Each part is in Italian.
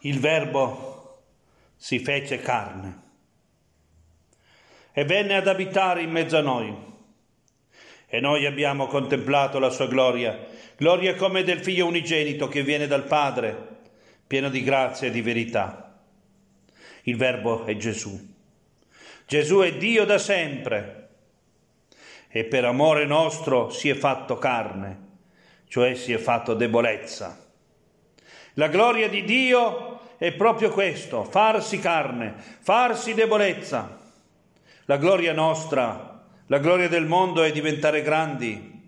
il Verbo si fece carne e venne ad abitare in mezzo a noi. E noi abbiamo contemplato la sua gloria, gloria come del figlio unigenito che viene dal Padre, pieno di grazia e di verità. Il Verbo è Gesù. Gesù è Dio da sempre e per amore nostro si è fatto carne, cioè si è fatto debolezza. La gloria di Dio è proprio questo, farsi carne, farsi debolezza. La gloria nostra, la gloria del mondo è diventare grandi,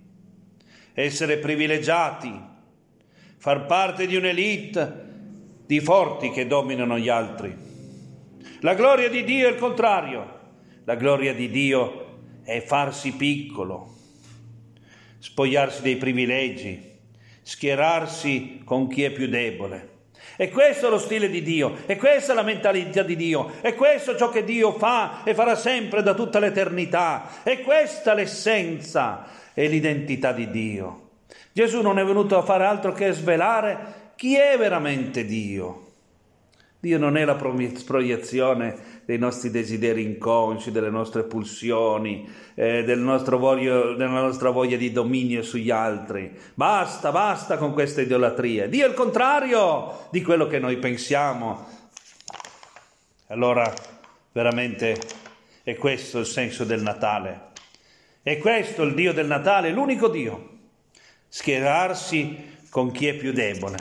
essere privilegiati, far parte di un'elite di forti che dominano gli altri. La gloria di Dio è il contrario. La gloria di Dio è farsi piccolo, spogliarsi dei privilegi, schierarsi con chi è più debole. E questo è lo stile di Dio, e questa è la mentalità di Dio, e questo è ciò che Dio fa e farà sempre da tutta l'eternità, e questa è l'essenza e l'identità di Dio. Gesù non è venuto a fare altro che svelare chi è veramente Dio. Dio non è la proiezione dei nostri desideri inconsci, delle nostre pulsioni, eh, del voglio, della nostra voglia di dominio sugli altri. Basta, basta con questa idolatria. Dio è il contrario di quello che noi pensiamo. Allora, veramente è questo il senso del Natale. È questo il Dio del Natale, l'unico Dio. Schierarsi con chi è più debole.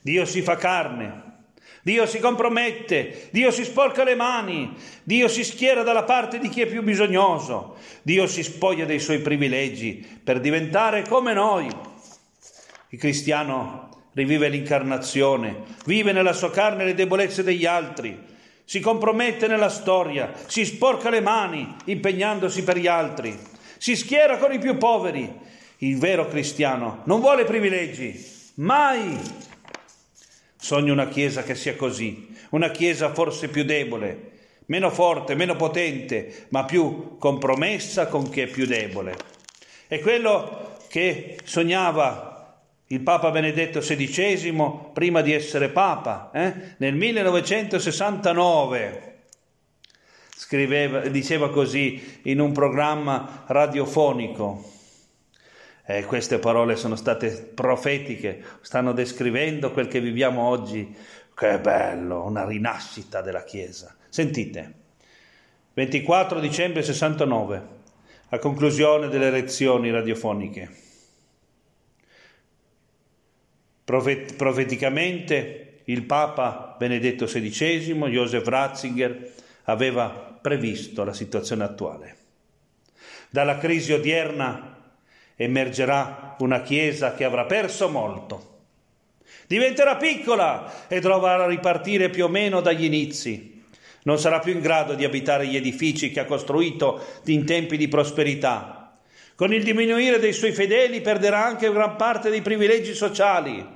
Dio si fa carne, Dio si compromette, Dio si sporca le mani, Dio si schiera dalla parte di chi è più bisognoso, Dio si spoglia dei suoi privilegi per diventare come noi. Il cristiano rivive l'incarnazione, vive nella sua carne le debolezze degli altri, si compromette nella storia, si sporca le mani impegnandosi per gli altri, si schiera con i più poveri. Il vero cristiano non vuole privilegi, mai Sogno una Chiesa che sia così, una Chiesa forse più debole, meno forte, meno potente, ma più compromessa con chi è più debole. È quello che sognava il Papa Benedetto XVI prima di essere Papa, eh? nel 1969. Scriveva, diceva così in un programma radiofonico. Eh, queste parole sono state profetiche, stanno descrivendo quel che viviamo oggi. Che bello, una rinascita della Chiesa. Sentite, 24 dicembre 69, a conclusione delle lezioni radiofoniche. Profet- profeticamente il Papa Benedetto XVI, Joseph Ratzinger, aveva previsto la situazione attuale. Dalla crisi odierna emergerà una Chiesa che avrà perso molto. Diventerà piccola e dovrà ripartire più o meno dagli inizi. Non sarà più in grado di abitare gli edifici che ha costruito in tempi di prosperità. Con il diminuire dei suoi fedeli perderà anche gran parte dei privilegi sociali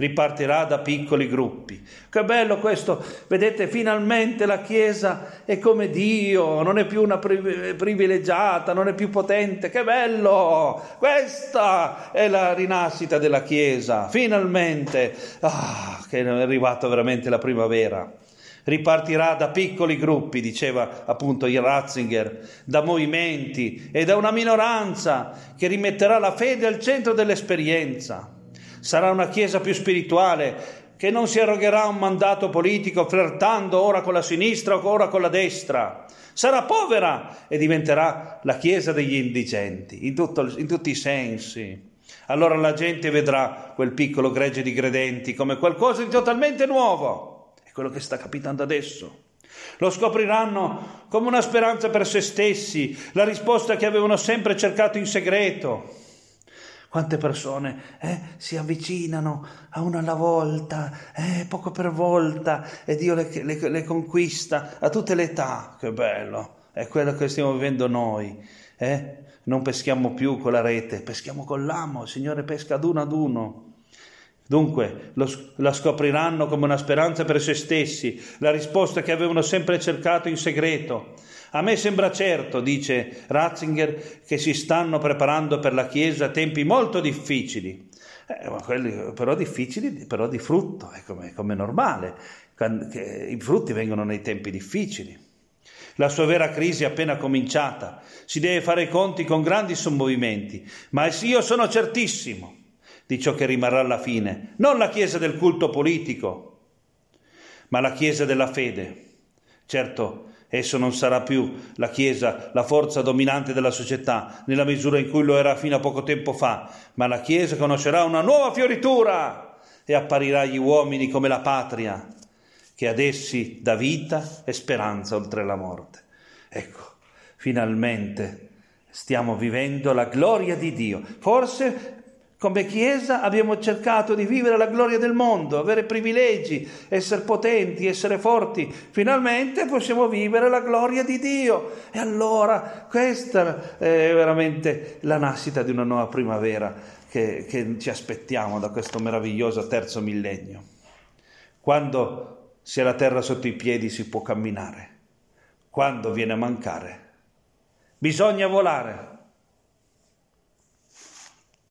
ripartirà da piccoli gruppi. Che bello questo, vedete, finalmente la Chiesa è come Dio, non è più una privilegiata, non è più potente, che bello! Questa è la rinascita della Chiesa, finalmente, ah, che è arrivata veramente la primavera ripartirà da piccoli gruppi, diceva appunto Ratzinger, da movimenti e da una minoranza che rimetterà la fede al centro dell'esperienza. Sarà una Chiesa più spirituale, che non si arrogherà un mandato politico flirtando ora con la sinistra o ora con la destra. Sarà povera e diventerà la Chiesa degli indigenti, in, tutto, in tutti i sensi. Allora la gente vedrà quel piccolo gregge di credenti come qualcosa di totalmente nuovo. È quello che sta capitando adesso. Lo scopriranno come una speranza per se stessi, la risposta che avevano sempre cercato in segreto. Quante persone eh, si avvicinano a una alla volta, eh, poco per volta, e Dio le, le, le, conquista a tutte le età. Che bello! È quello che stiamo vivendo noi. Eh? Non peschiamo più con la rete, peschiamo con l'amo. Il Signore pesca ad uno ad uno. Dunque lo, la scopriranno come una speranza per se stessi, la risposta che avevano sempre cercato in segreto. A me sembra certo, dice Ratzinger, che si stanno preparando per la Chiesa tempi molto difficili, eh, però difficili, però di frutto, è come, come normale, i frutti vengono nei tempi difficili. La sua vera crisi è appena cominciata, si deve fare i conti con grandi sommovimenti, ma io sono certissimo di ciò che rimarrà alla fine, non la Chiesa del culto politico, ma la Chiesa della fede. Certo, esso non sarà più la Chiesa, la forza dominante della società, nella misura in cui lo era fino a poco tempo fa, ma la Chiesa conoscerà una nuova fioritura e apparirà agli uomini come la patria, che ad essi dà vita e speranza oltre la morte. Ecco, finalmente stiamo vivendo la gloria di Dio. Forse come Chiesa abbiamo cercato di vivere la gloria del mondo, avere privilegi, essere potenti, essere forti. Finalmente possiamo vivere la gloria di Dio. E allora questa è veramente la nascita di una nuova primavera che, che ci aspettiamo da questo meraviglioso terzo millennio. Quando si ha la terra sotto i piedi si può camminare. Quando viene a mancare, bisogna volare.